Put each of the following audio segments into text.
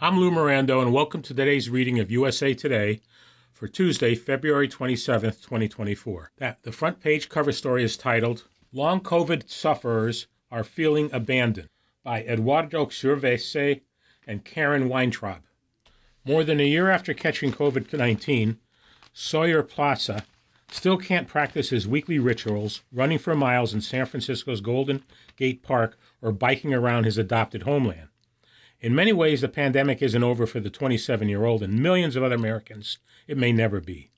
I'm Lou Mirando, and welcome to today's reading of USA Today for Tuesday, February 27th, 2024. That the front page cover story is titled "Long COVID Sufferers Are Feeling Abandoned" by Eduardo Cervese and Karen Weintraub. More than a year after catching COVID-19, Sawyer Blatz still can't practice his weekly rituals, running for miles in San Francisco's Golden Gate Park or biking around his adopted homeland. In many ways, the pandemic isn't over for the 27 year old and millions of other Americans. It may never be.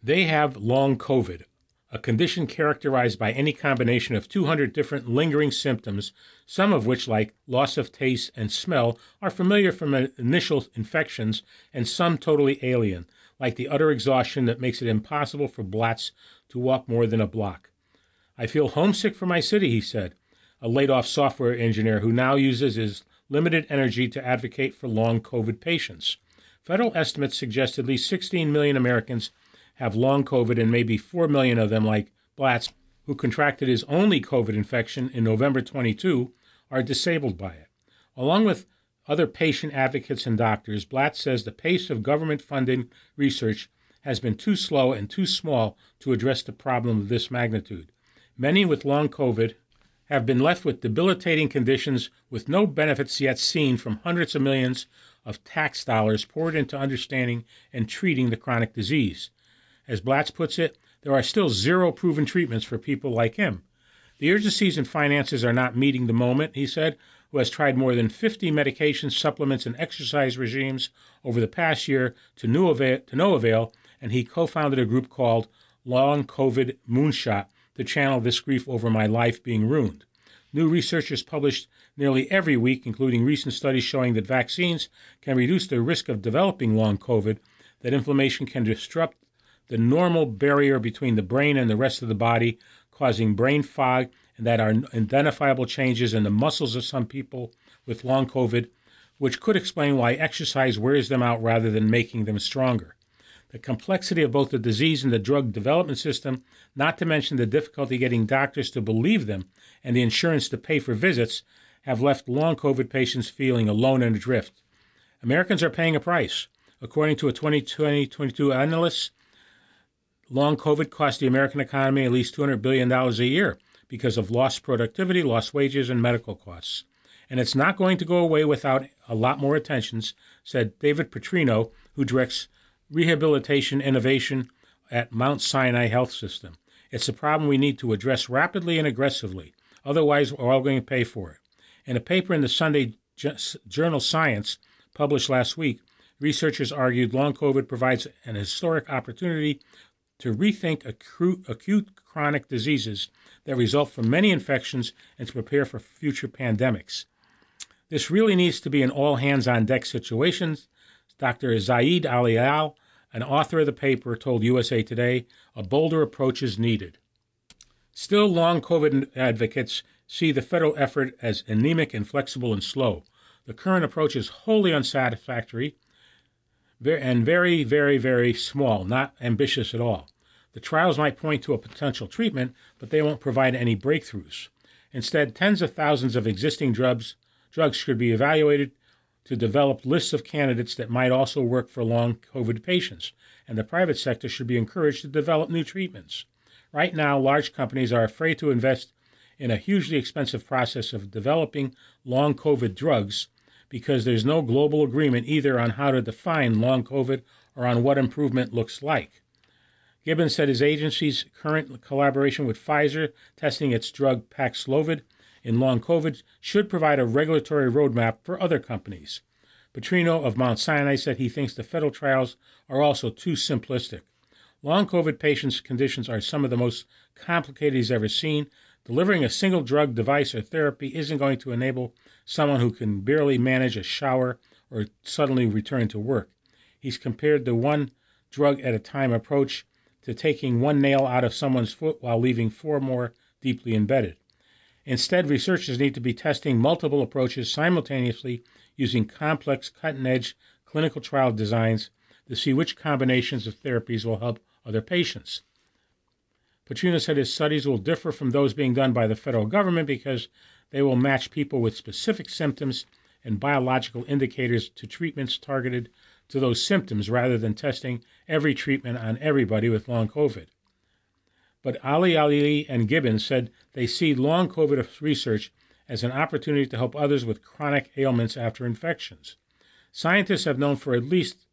They have long COVID, a condition characterized by any combination of 200 different lingering symptoms, some of which, like loss of taste and smell, are familiar from initial infections, and some totally alien, like the utter exhaustion that makes it impossible for Blatz to walk more than a block. I feel homesick for my city, he said, a laid off software engineer who now uses his limited energy to advocate for long COVID patients. Federal estimates suggest at least 16 million Americans have long COVID, and maybe 4 million of them, like Blatz, who contracted his only COVID infection in November 22, are disabled by it. Along with other patient advocates and doctors, Blatz says the pace of government funded research has been too slow and too small to address the problem of this magnitude. Many with long COVID have been left with debilitating conditions with no benefits yet seen from hundreds of millions of tax dollars poured into understanding and treating the chronic disease. As Blatz puts it, there are still zero proven treatments for people like him. The urgencies and finances are not meeting the moment, he said, who has tried more than 50 medications, supplements, and exercise regimes over the past year to no avail, to no avail and he co founded a group called Long COVID Moonshot to channel this grief over my life being ruined. New research is published nearly every week, including recent studies showing that vaccines can reduce the risk of developing long COVID, that inflammation can disrupt the normal barrier between the brain and the rest of the body, causing brain fog, and that are identifiable changes in the muscles of some people with long COVID, which could explain why exercise wears them out rather than making them stronger the complexity of both the disease and the drug development system, not to mention the difficulty getting doctors to believe them and the insurance to pay for visits, have left long COVID patients feeling alone and adrift. Americans are paying a price. According to a 2020 22 analyst, long COVID cost the American economy at least $200 billion a year because of lost productivity, lost wages, and medical costs. And it's not going to go away without a lot more attentions, said David Putrino, who directs rehabilitation innovation at Mount Sinai Health System. It's a problem we need to address rapidly and aggressively. Otherwise, we're all going to pay for it. In a paper in the Sunday journal Science, published last week, researchers argued long COVID provides an historic opportunity to rethink acute, acute chronic diseases that result from many infections and to prepare for future pandemics. This really needs to be an all hands on deck situation. Dr. Ziyad Al-Aly an author of the paper told USA Today a bolder approach is needed. Still, long COVID advocates see the federal effort as anemic, inflexible, and slow. The current approach is wholly unsatisfactory and very, very, very small, not ambitious at all. The trials might point to a potential treatment, but they won't provide any breakthroughs. Instead, tens of thousands of existing drugs, drugs should be evaluated to develop lists of candidates that might also work for long COVID patients, and the private sector should be encouraged to develop new treatments. Right now, large companies are afraid to invest in a hugely expensive process of developing long COVID drugs because there's no global agreement either on how to define long COVID or on what improvement looks like. Gibbons said his agency's current collaboration with Pfizer testing its drug Paxlovid in long COVID should provide a regulatory roadmap for other companies. Putrino of Mount Sinai said he thinks the federal trials are also too simplistic. Long COVID patients' conditions are some of the most complicated he's ever seen. Delivering a single drug, device, or therapy isn't going to enable someone who can barely manage a shower or suddenly return to work. He's compared the one drug at a time approach to taking one nail out of someone's foot while leaving four more deeply embedded. Instead, researchers need to be testing multiple approaches simultaneously using complex, cutting edge clinical trial designs to see which combinations of therapies will help other patients. Putrino said his studies will differ from those being done by the federal government because they will match people with specific symptoms and biological indicators to treatments targeted to those symptoms rather than testing every treatment on everybody with long COVID. But Al-Aly and Gibbons said they see long COVID research as an opportunity to help others with chronic ailments after infections. Scientists have known for at least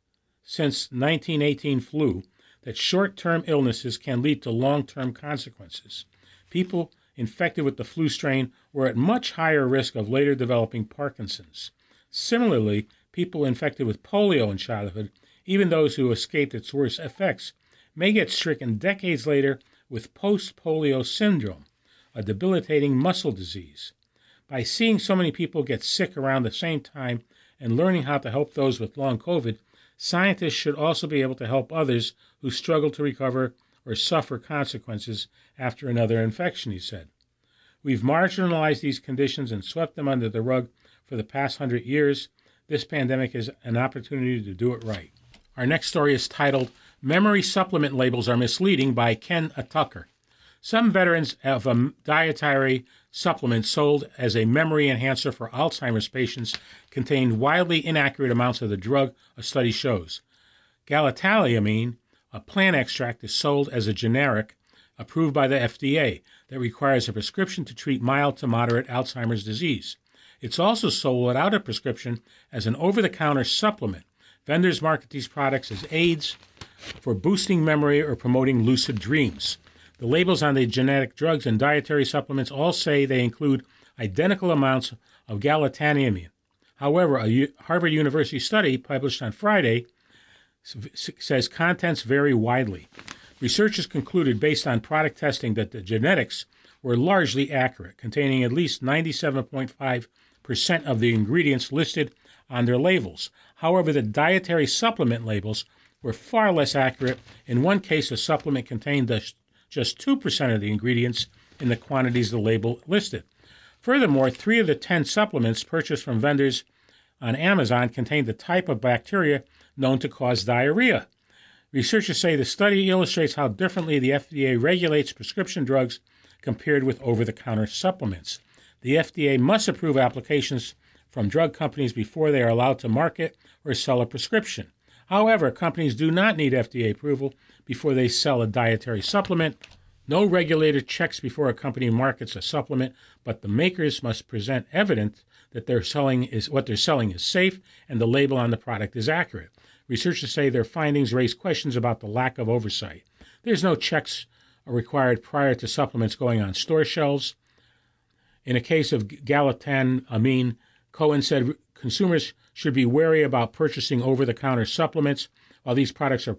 since 1918 flu that short term illnesses can lead to long term consequences. People infected with the flu strain were at much higher risk of later developing Parkinson's. Similarly, people infected with polio in childhood, even those who escaped its worst effects, may get stricken decades later with post polio syndrome, a debilitating muscle disease. By seeing so many people get sick around the same time and learning how to help those with long COVID, scientists should also be able to help others who struggle to recover or suffer consequences after another infection, he said. We've marginalized these conditions and swept them under the rug for the past hundred years. This pandemic is an opportunity to do it right. Our next story is titled Memory Supplement Labels Are Misleading by Ken Tucker. Some veterans of a dietary supplement sold as a memory enhancer for Alzheimer's patients contained wildly inaccurate amounts of the drug, a study shows. Galantamine, a plant extract, is sold as a generic approved by the FDA that requires a prescription to treat mild to moderate Alzheimer's disease. It's also sold without a prescription as an over the counter supplement. Vendors market these products as aids for boosting memory or promoting lucid dreams. The labels on the genetic drugs and dietary supplements all say they include identical amounts of galantamine. However, a Harvard University study published on Friday says contents vary widely. Researchers concluded, based on product testing, that the genetics were largely accurate, containing at least 97.5% of the ingredients listed on their labels. However, the dietary supplement labels were far less accurate. In one case, a supplement contained just 2% of the ingredients in the quantities the label listed. Furthermore, three of the 10 supplements purchased from vendors on Amazon contained the type of bacteria known to cause diarrhea. Researchers say the study illustrates how differently the FDA regulates prescription drugs compared with over the counter supplements. The FDA must approve applications from drug companies before they are allowed to market or sell a prescription. However, companies do not need FDA approval before they sell a dietary supplement. No regulator checks before a company markets a supplement, but the makers must present evidence that they're selling is what they're selling is safe and the label on the product is accurate. Researchers say their findings raise questions about the lack of oversight. There's no checks required prior to supplements going on store shelves. In a case of galantamine, Cohen said consumers should be wary about purchasing over the counter supplements. While these products are,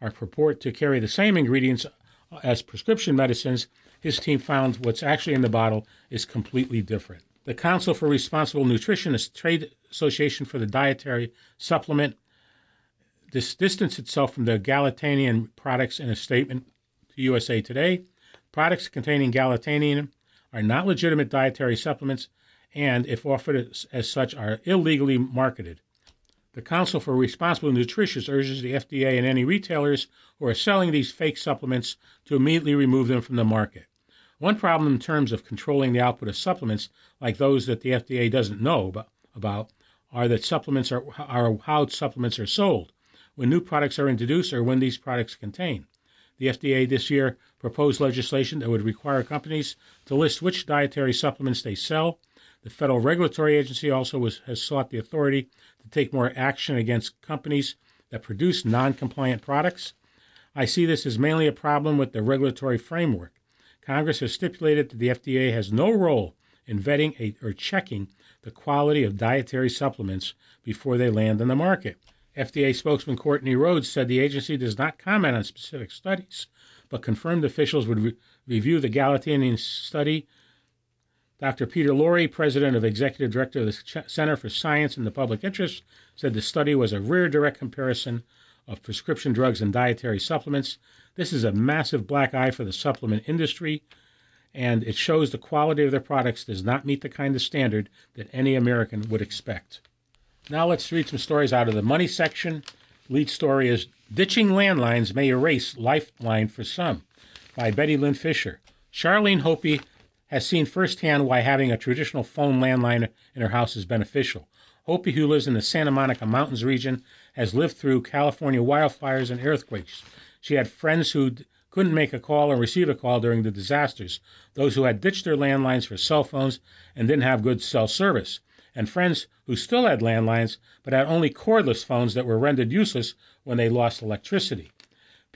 are purport to carry the same ingredients uh, as prescription medicines, his team found what's actually in the bottle is completely different. The Council for Responsible Nutrition, a trade association for the dietary supplement, dis- distanced itself from the galantamine products in a statement to USA Today. Products containing galantamine are not legitimate dietary supplements and, if offered as, as such, are illegally marketed. The Council for Responsible Nutrition urges the FDA and any retailers who are selling these fake supplements to immediately remove them from the market. One problem in terms of controlling the output of supplements, like those that the FDA doesn't know about, are that supplements are, are how supplements are sold, when new products are introduced, or when these products contain. The FDA this year proposed legislation that would require companies to list which dietary supplements they sell the Federal Regulatory Agency also was, has sought the authority to take more action against companies that produce non compliant products. I see this as mainly a problem with the regulatory framework. Congress has stipulated that the FDA has no role in vetting a, or checking the quality of dietary supplements before they land on the market. FDA spokesman Courtney Rhodes said the agency does not comment on specific studies, but confirmed officials would re- review the galantamine study Dr. Peter Lurie, president of executive director of the Center for Science and the Public Interest, said the study was a rare direct comparison of prescription drugs and dietary supplements. This is a massive black eye for the supplement industry, and it shows the quality of their products does not meet the kind of standard that any American would expect. Now let's read some stories out of the money section. Lead story is Ditching Landlines May Erase Lifeline for Some by Betty Lin-Fisher. Charlene Hopi has seen firsthand why having a traditional phone landline in her house is beneficial. Hopi, who lives in the Santa Monica Mountains region, has lived through California wildfires and earthquakes. She had friends who couldn't make a call or receive a call during the disasters, those who had ditched their landlines for cell phones and didn't have good cell service, and friends who still had landlines but had only cordless phones that were rendered useless when they lost electricity.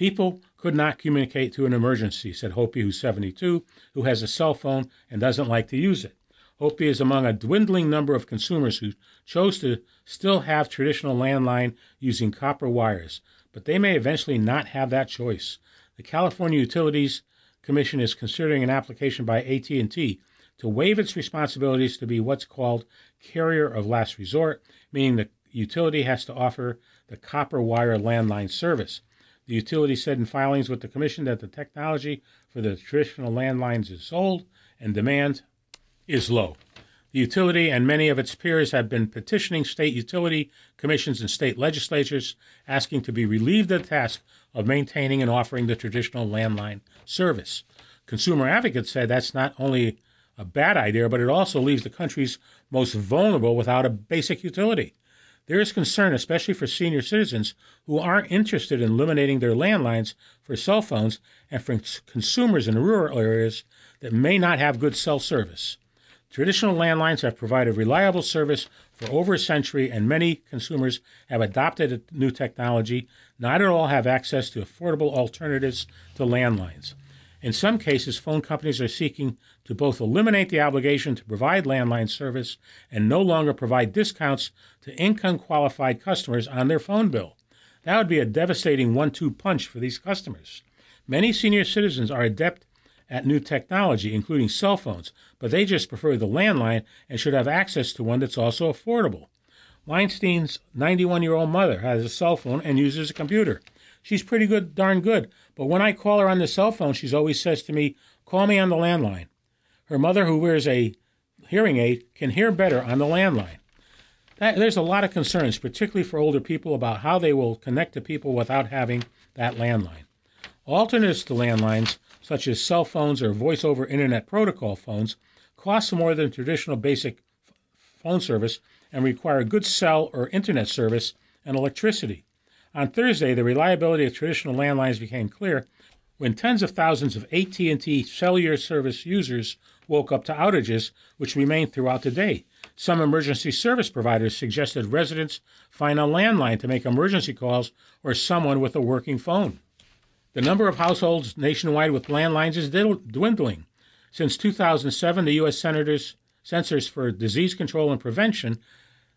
People could not communicate to an emergency, said Hopi, who's 72, who has a cell phone and doesn't like to use it. Hopi is among a dwindling number of consumers who chose to still have traditional landline using copper wires, but they may eventually not have that choice. The California Utilities Commission is considering an application by AT&T to waive its responsibilities to be what's called carrier of last resort, meaning the utility has to offer the copper wire landline service. The utility said in filings with the Commission that the technology for the traditional landlines is old and demand is low. The utility and many of its peers have been petitioning state utility commissions and state legislatures asking to be relieved of the task of maintaining and offering the traditional landline service. Consumer advocates said that's not only a bad idea, but it also leaves the country's most vulnerable without a basic utility. There is concern, especially for senior citizens who aren't interested in eliminating their landlines for cell phones and for consumers in rural areas that may not have good cell service. Traditional landlines have provided reliable service for over a century, and many consumers have adopted new technology. Not at all have access to affordable alternatives to landlines. In some cases, phone companies are seeking to both eliminate the obligation to provide landline service and no longer provide discounts to income qualified customers on their phone bill. That would be a devastating one two punch for these customers. Many senior citizens are adept at new technology, including cell phones, but they just prefer the landline and should have access to one that's also affordable. Weinstein's 91 year old mother has a cell phone and uses a computer. She's pretty good, darn good, but when I call her on the cell phone, she always says to me, Call me on the landline. Her mother, who wears a hearing aid, can hear better on the landline. That, there's a lot of concerns, particularly for older people, about how they will connect to people without having that landline. Alternatives to landlines such as cell phones or voice over internet protocol phones, cost more than traditional basic phone service and require good cell or internet service and electricity. On Thursday, the reliability of traditional landlines became clear when tens of thousands of AT&T cellular service users woke up to outages which remained throughout the day. Some emergency service providers suggested residents find a landline to make emergency calls or someone with a working phone. The number of households nationwide with landlines is dwindling. Since 2007, the U.S. Senators, Centers for Disease Control and Prevention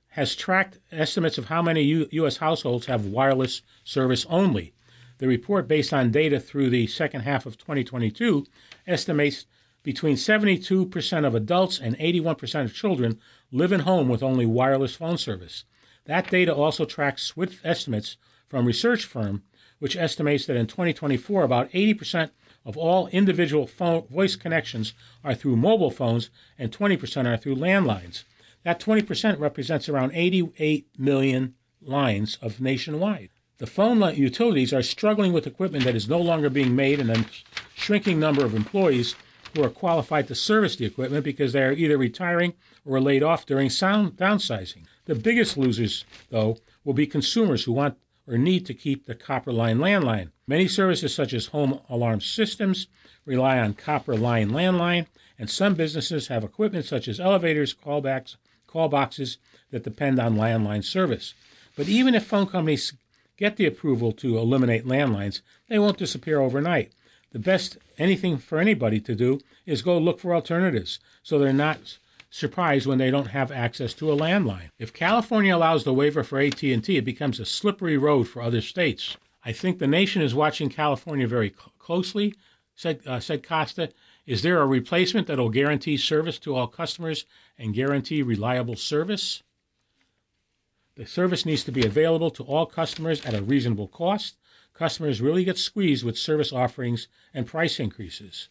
has tracked estimates of how many U- U.S. households have wireless service only. The report, based on data through the second half of 2022, estimates between 72% of adults and 81% of children live in home with only wireless phone service. That data also tracks SWIFT estimates from research firm which estimates that in 2024, about 80% of all individual phone, voice connections are through mobile phones and 20% are through landlines. That 20% represents around 88 million lines of nationwide. The phone utilities are struggling with equipment that is no longer being made and a shrinking number of employees who are qualified to service the equipment because they are either retiring or laid off during sound downsizing. The biggest losers, though, will be consumers who want or need to keep the copper line landline. Many services, such as home alarm systems, rely on copper line landline, and some businesses have equipment such as elevators, callbacks, call boxes that depend on landline service. But even if phone companies get the approval to eliminate landlines, they won't disappear overnight. The best anything for anybody to do is go look for alternatives so they're not surprised when they don't have access to a landline. If California allows the waiver for AT&T, it becomes a slippery road for other states. I think the nation is watching California very closely, said, uh, said Costa. Is there a replacement that will guarantee service to all customers and guarantee reliable service? The service needs to be available to all customers at a reasonable cost. Customers really get squeezed with service offerings and price increases.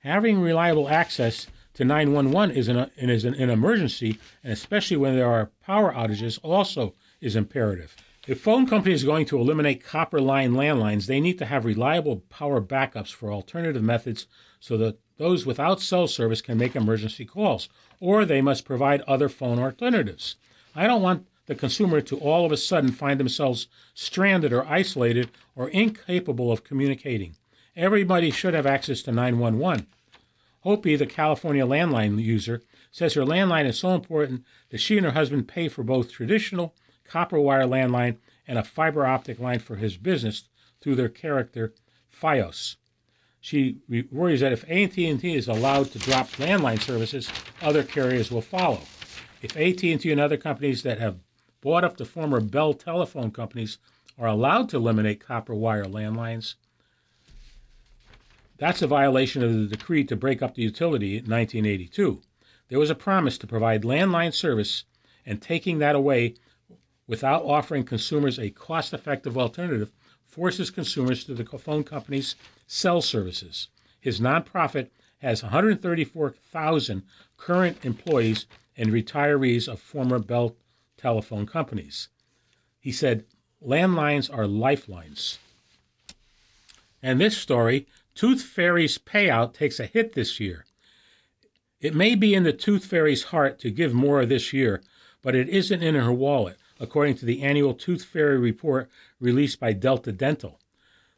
Having reliable access to 911 is an, is an, an emergency, and especially when there are power outages, also is imperative. If phone companies are going to eliminate copper line landlines, they need to have reliable power backups for alternative methods so that those without cell service can make emergency calls, or they must provide other phone alternatives. I don't want the consumer to all of a sudden find themselves stranded or isolated or incapable of communicating. Everybody should have access to 911. Hopi, the California landline user, says her landline is so important that she and her husband pay for both traditional copper wire landline and a fiber optic line for his business through their character Fios. She worries that if AT&T is allowed to drop landline services, other carriers will follow. If AT&T and other companies that have bought up the former Bell telephone companies are allowed to eliminate copper wire landlines, that's a violation of the decree to break up the utility in 1982. There was a promise to provide landline service, and taking that away without offering consumers a cost effective alternative forces consumers to the phone companies' cell services. His nonprofit has 134,000 current employees and retirees of former Bell telephone companies. He said, Landlines are lifelines. And this story Tooth Fairy's payout takes a hit this year. It may be in the Tooth Fairy's heart to give more this year, but it isn't in her wallet, according to the annual Tooth Fairy report released by Delta Dental.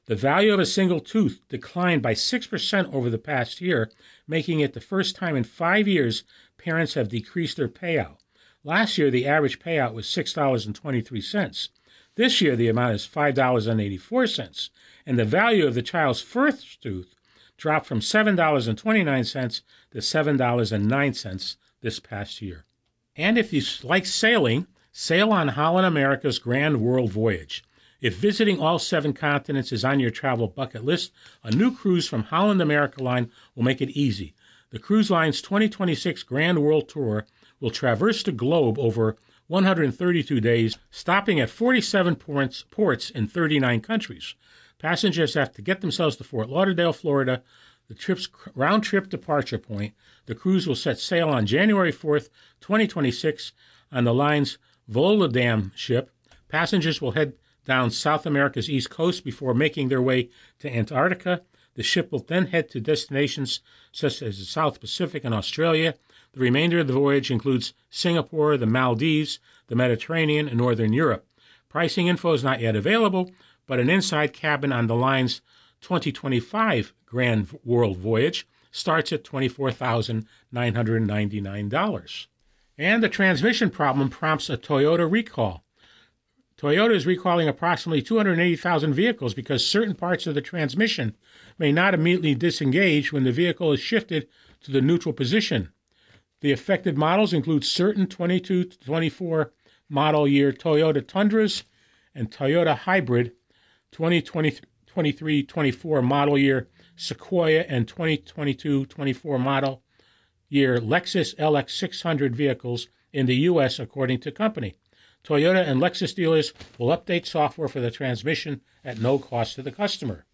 The value of a single tooth declined by 6% over the past year, making it the first time in five years parents have decreased their payout. Last year, the average payout was $6.23. This year, the amount is $5.84, and the value of the child's first tooth dropped from $7.29 to $7.09 this past year. And if you like sailing, sail on Holland America's Grand World Voyage. If visiting all seven continents is on your travel bucket list, a new cruise from Holland America Line will make it easy. The cruise line's 2026 Grand World Tour will traverse the globe over 132 days, stopping at 47 ports, ports in 39 countries. Passengers have to get themselves to Fort Lauderdale, Florida, the trip's round trip departure point. The cruise will set sail on January 4th, 2026, on the line's Volendam ship. Passengers will head down South America's east coast before making their way to Antarctica. The ship will then head to destinations such as the South Pacific and Australia. The remainder of the voyage includes Singapore, the Maldives, the Mediterranean, and Northern Europe. Pricing info is not yet available, but an inside cabin on the line's 2025 Grand World Voyage starts at $24,999. And the transmission problem prompts a Toyota recall. Toyota is recalling approximately 280,000 vehicles because certain parts of the transmission may not immediately disengage when the vehicle is shifted to the neutral position. The affected models include certain 22 to 24 model year Toyota Tundras and Toyota Hybrid 2023 24 model year Sequoia and 2022 24 model year Lexus LX600 vehicles in the U.S., according to company. Toyota and Lexus dealers will update software for the transmission at no cost to the customer.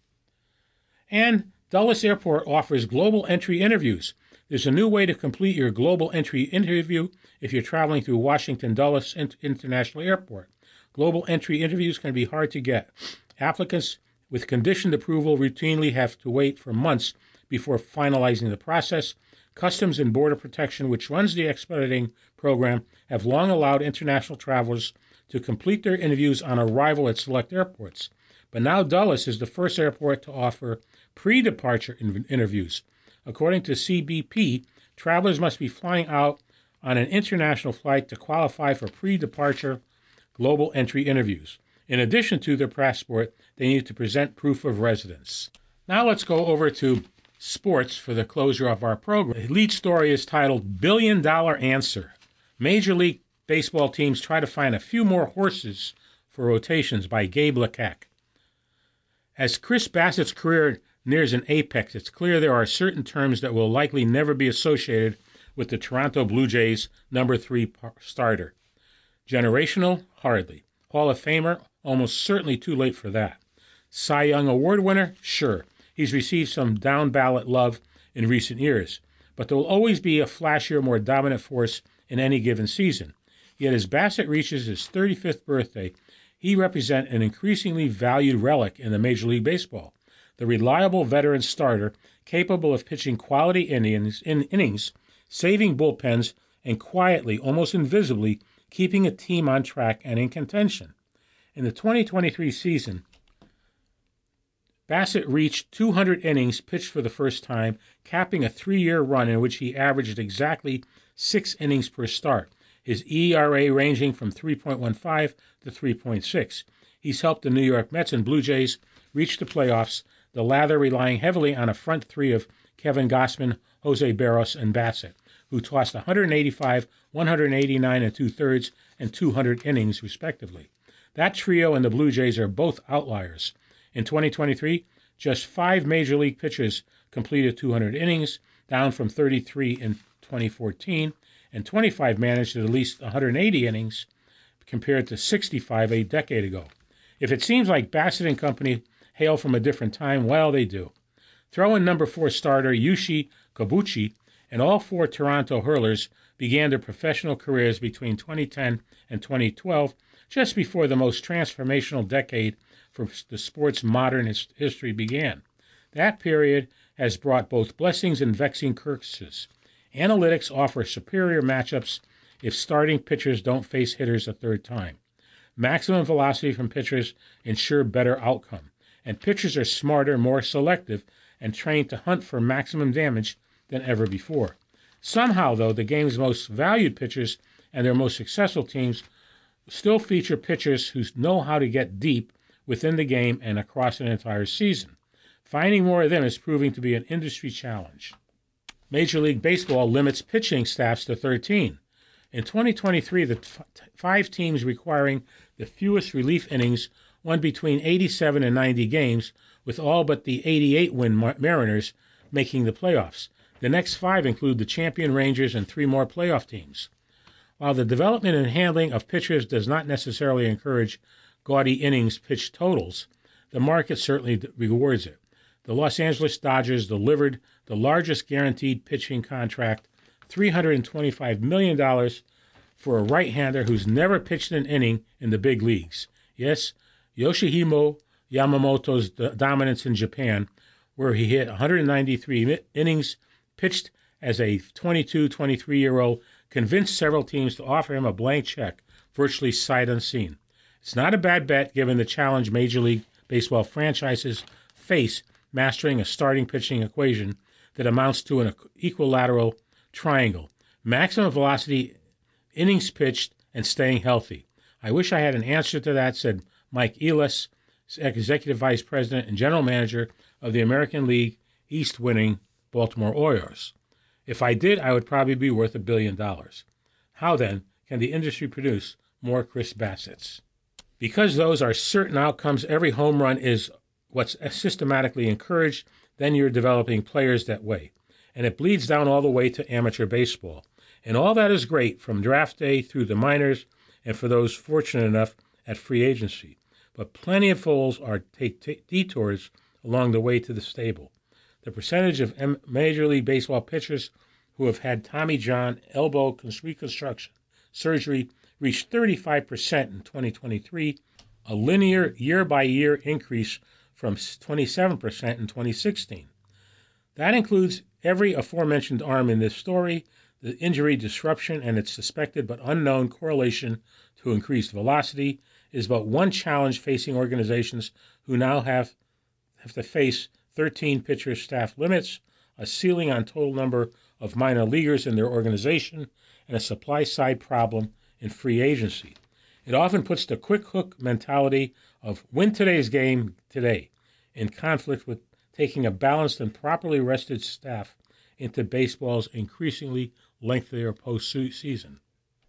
And Dulles Airport offers global entry interviews. There's a new way to complete your global entry interview if you're traveling through Washington Dulles International Airport. Global entry interviews can be hard to get. Applicants with conditioned approval routinely have to wait for months before finalizing the process. Customs and Border Protection, which runs the expediting program, have long allowed international travelers to complete their interviews on arrival at select airports. But now Dulles is the first airport to offer pre departure in- interviews. According to CBP, travelers must be flying out on an international flight to qualify for pre departure global entry interviews. In addition to their passport, they need to present proof of residence. Now let's go over to sports for the closure of our program. The lead story is titled Billion Dollar Answer. Major League Baseball teams try to find a few more horses for rotations by Gabe Lacques. As Chris Bassitt's career nears an apex, it's clear there are certain terms that will likely never be associated with the Toronto Blue Jays number three starter. Generational? Hardly. Hall of Famer? Almost certainly too late for that. Cy Young Award winner? Sure. He's received some down ballot love in recent years, but there will always be a flashier, more dominant force in any given season. Yet as Bassitt reaches his 35th birthday, he represents an increasingly valued relic in the Major League Baseball. The reliable veteran starter capable of pitching quality innings, in innings saving bullpens, and quietly, almost invisibly, keeping a team on track and in contention. In the 2023 season, Bassitt reached 200 innings pitched for the first time, capping a three year run in which he averaged exactly six innings per start, his ERA ranging from 3.15 to 3.6. He's helped the New York Mets and Blue Jays reach the playoffs, the latter relying heavily on a front three of Kevin Gausman, Jose Berrios, and Bassitt, who tossed 185, 189 and two thirds, and 200 innings, respectively. That trio and the Blue Jays are both outliers. In 2023, just five major league pitchers completed 200 innings, down from 33 in 2014, and 25 managed at least 180 innings compared to 65 a decade ago. If it seems like Bassitt and company hail from a different time, well, they do. Throw in number four starter Yusei Kikuchi, and all four Toronto hurlers began their professional careers between 2010 and 2012, just before the most transformational decade for the sport's modern his- history began. That period has brought both blessings and vexing curses. Analytics offer superior matchups if starting pitchers don't face hitters a third time. Maximum velocity from pitchers ensure better outcome, and pitchers are smarter, more selective, and trained to hunt for maximum damage than ever before. Somehow, though, the game's most valued pitchers and their most successful teams still feature pitchers who know how to get deep within the game and across an entire season. Finding more of them is proving to be an industry challenge. Major League Baseball limits pitching staffs to 13. In 2023, the five teams requiring the fewest relief innings won between 87 and 90 games, with all but the 88 win Mariners making the playoffs. The next five include the champion Rangers and three more playoff teams. While the development and handling of pitchers does not necessarily encourage gaudy innings pitched totals, the market certainly rewards it. The Los Angeles Dodgers delivered the largest guaranteed pitching contract, $325 million, for a right hander who's never pitched an inning in the big leagues. Yes, Yoshihiro Yamamoto's dominance in Japan, where he hit 193 innings pitched as a 22, 23 year old, convinced several teams to offer him a blank check, virtually sight unseen. It's not a bad bet given the challenge Major League Baseball franchises face mastering a starting pitching equation that amounts to an equilateral triangle maximum velocity, innings pitched, and staying healthy. I wish I had an answer to that, said Mike Elias, Executive Vice President and General Manager of the American League East winning Baltimore Orioles. If I did, I would probably be worth a billion dollars. How then can the industry produce more Chris Bassitt's? Because those are certain outcomes, every home run is what's systematically encouraged, then you're developing players that way. And it bleeds down all the way to amateur baseball. And all that is great from draft day through the minors and for those fortunate enough at free agency. But plenty of fools are take t- detours along the way to the stable. The percentage of M- Major League Baseball pitchers who have had Tommy John elbow reconstruction surgery reached 35% in 2023, a linear year by year increase from 27% in 2016. That includes every aforementioned arm in this story, the injury disruption, and its suspected but unknown correlation to increased velocity is but one challenge facing organizations who now have, have to face 13 pitcher staff limits, a ceiling on total number of minor leaguers in their organization, and a supply side problem in free agency. It often puts the quick hook mentality of win today's game today in conflict with taking a balanced and properly rested staff into baseball's increasingly lengthier postseason.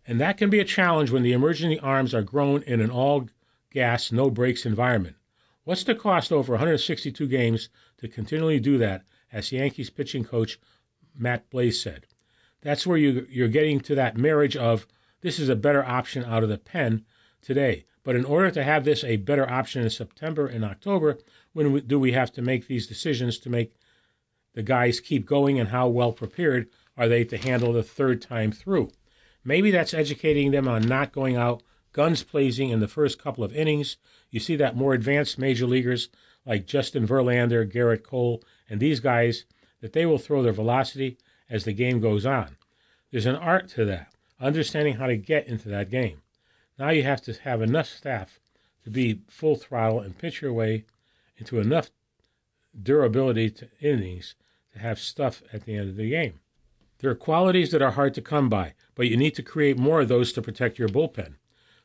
And that can be a challenge when the emergency arms are grown in an all gas, no brakes environment. What's the cost over 162 games to continually do that, as Yankees pitching coach Matt Blake said? That's where you, you're getting to that marriage of this is a better option out of the pen today. But in order to have this a better option in September and October, when we, do we have to make these decisions to make the guys keep going and how well prepared are they to handle the third time through? Maybe that's educating them on not going out guns blazing in the first couple of innings. You see that more advanced major leaguers like Justin Verlander, Gerrit Cole, and these guys that they will throw their velocity as the game goes on. There's an art to that. understanding how to get into that game. Now you have to have enough staff to be full throttle and pitch your way into enough durability to innings to have stuff at the end of the game. There are qualities that are hard to come by, but you need to create more of those to protect your bullpen.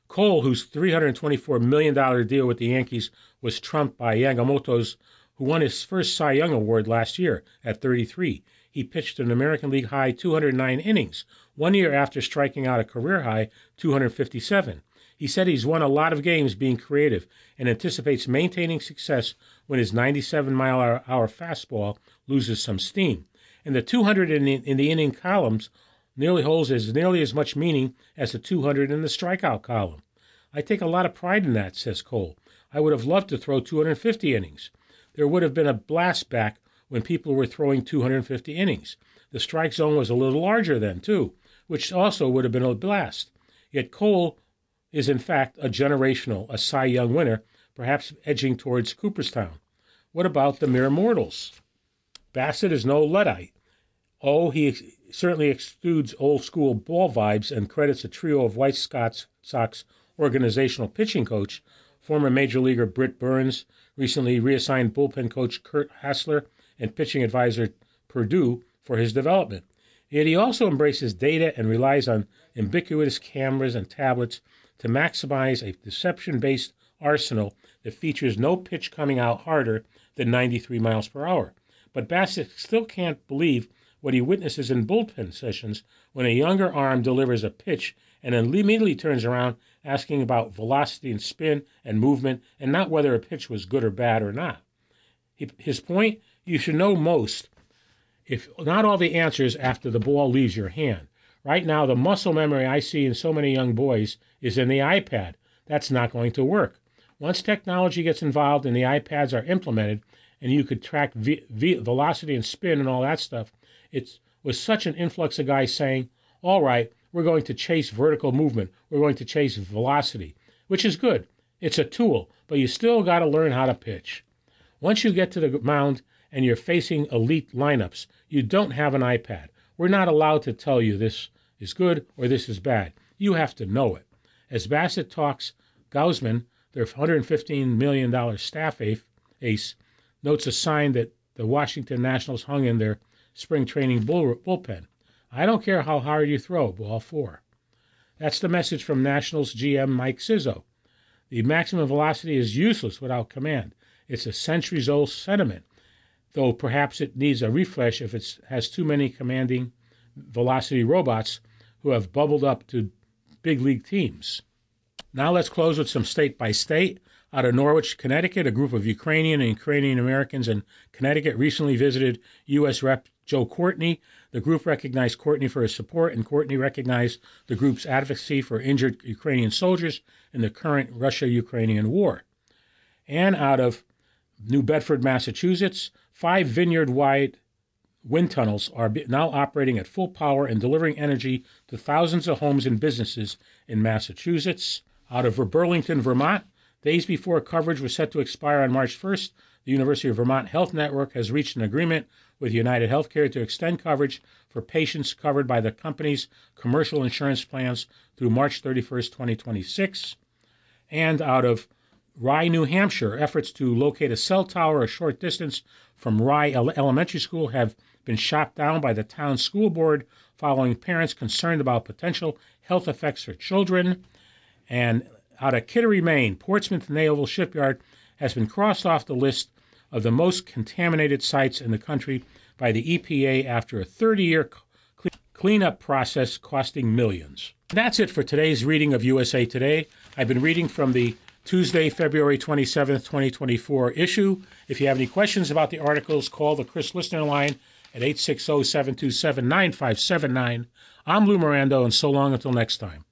Cole, whose $324 million deal with the Yankees was trumped by Yamamoto's, who won his first Cy Young Award last year at 33. He pitched an American League high 209 innings, one year after striking out a career high 257. He said he's won a lot of games being creative and anticipates maintaining success when his 97 mile hour fastball loses some steam. And the 200 in the, in the inning columns nearly holds as nearly as much meaning as the 200 in the strikeout column. I take a lot of pride in that, says Cole. I would have loved to throw 250 innings. There would have been a blast back when people were throwing 250 innings. The strike zone was a little larger then, too, which also would have been a blast. Yet Cole is, in fact, a generational, a Cy Young winner, perhaps edging towards Cooperstown. What about the mere mortals? Bassitt is no Luddite. Oh, he certainly exudes old school ball vibes and credits a trio of White Sox organizational pitching coach, former major leaguer Britt Burns, recently reassigned bullpen coach Curt Hasler, and pitching advisor Purdue for his development. Yet he also embraces data and relies on ubiquitous cameras and tablets to maximize a deception based arsenal that features no pitch coming out harder than 93 miles per hour. But Bassitt still can't believe what he witnesses in bullpen sessions when a younger arm delivers a pitch and then immediately turns around asking about velocity and spin and movement and not whether a pitch was good or bad or not. His point you should know most, if not all the answers, after the ball leaves your hand. Right now, the muscle memory I see in so many young boys is in the iPad. That's not going to work. Once technology gets involved and the iPads are implemented, and you could track velocity and spin and all that stuff, it was such an influx of guys saying, all right, we're going to chase vertical movement, we're going to chase velocity, which is good. It's a tool, but you still got to learn how to pitch. Once you get to the mound and you're facing elite lineups, you don't have an iPad. We're not allowed to tell you this is good or this is bad. You have to know it. As Bassitt talks, Gausman, their $115 million staff ace, notes a sign that the Washington Nationals hung in their spring training bull, bullpen. I don't care how hard you throw, ball four. That's the message from Nationals GM Mike Rizzo. The maximum velocity is useless without command. It's a centuries old sentiment, though perhaps it needs a refresh if it has too many commanding velocity robots who have bubbled up to big league teams. Now let's close with some state by state. Out of Norwich, Connecticut, a group of Ukrainian and Ukrainian Americans in Connecticut recently visited U.S. Rep. Joe Courtney. The group recognized Courtney for his support, and Courtney recognized the group's advocacy for injured Ukrainian soldiers in the current Russia Ukrainian war. And out of New Bedford, Massachusetts, five vineyard wide wind tunnels are now operating at full power and delivering energy to thousands of homes and businesses in Massachusetts. Out of Burlington, Vermont, days before coverage was set to expire on March 1st, the University of Vermont Health Network has reached an agreement with United Healthcare to extend coverage for patients covered by the company's commercial insurance plans through March 31st, 2026. And out of Rye, New Hampshire, efforts to locate a cell tower a short distance from Rye Elementary School have been shot down by the town school board following parents concerned about potential health effects for children. And out of Kittery, Maine, Portsmouth Naval Shipyard has been crossed off the list of the most contaminated sites in the country by the EPA after a 30 year cleanup process costing millions. That's it for today's reading of USA Today. I've been reading from the Tuesday, February 27th, 2024 issue. If you have any questions about the articles, call the Chris Listener line at 860 727 9579. I'm Lou Mirando, and so long until next time.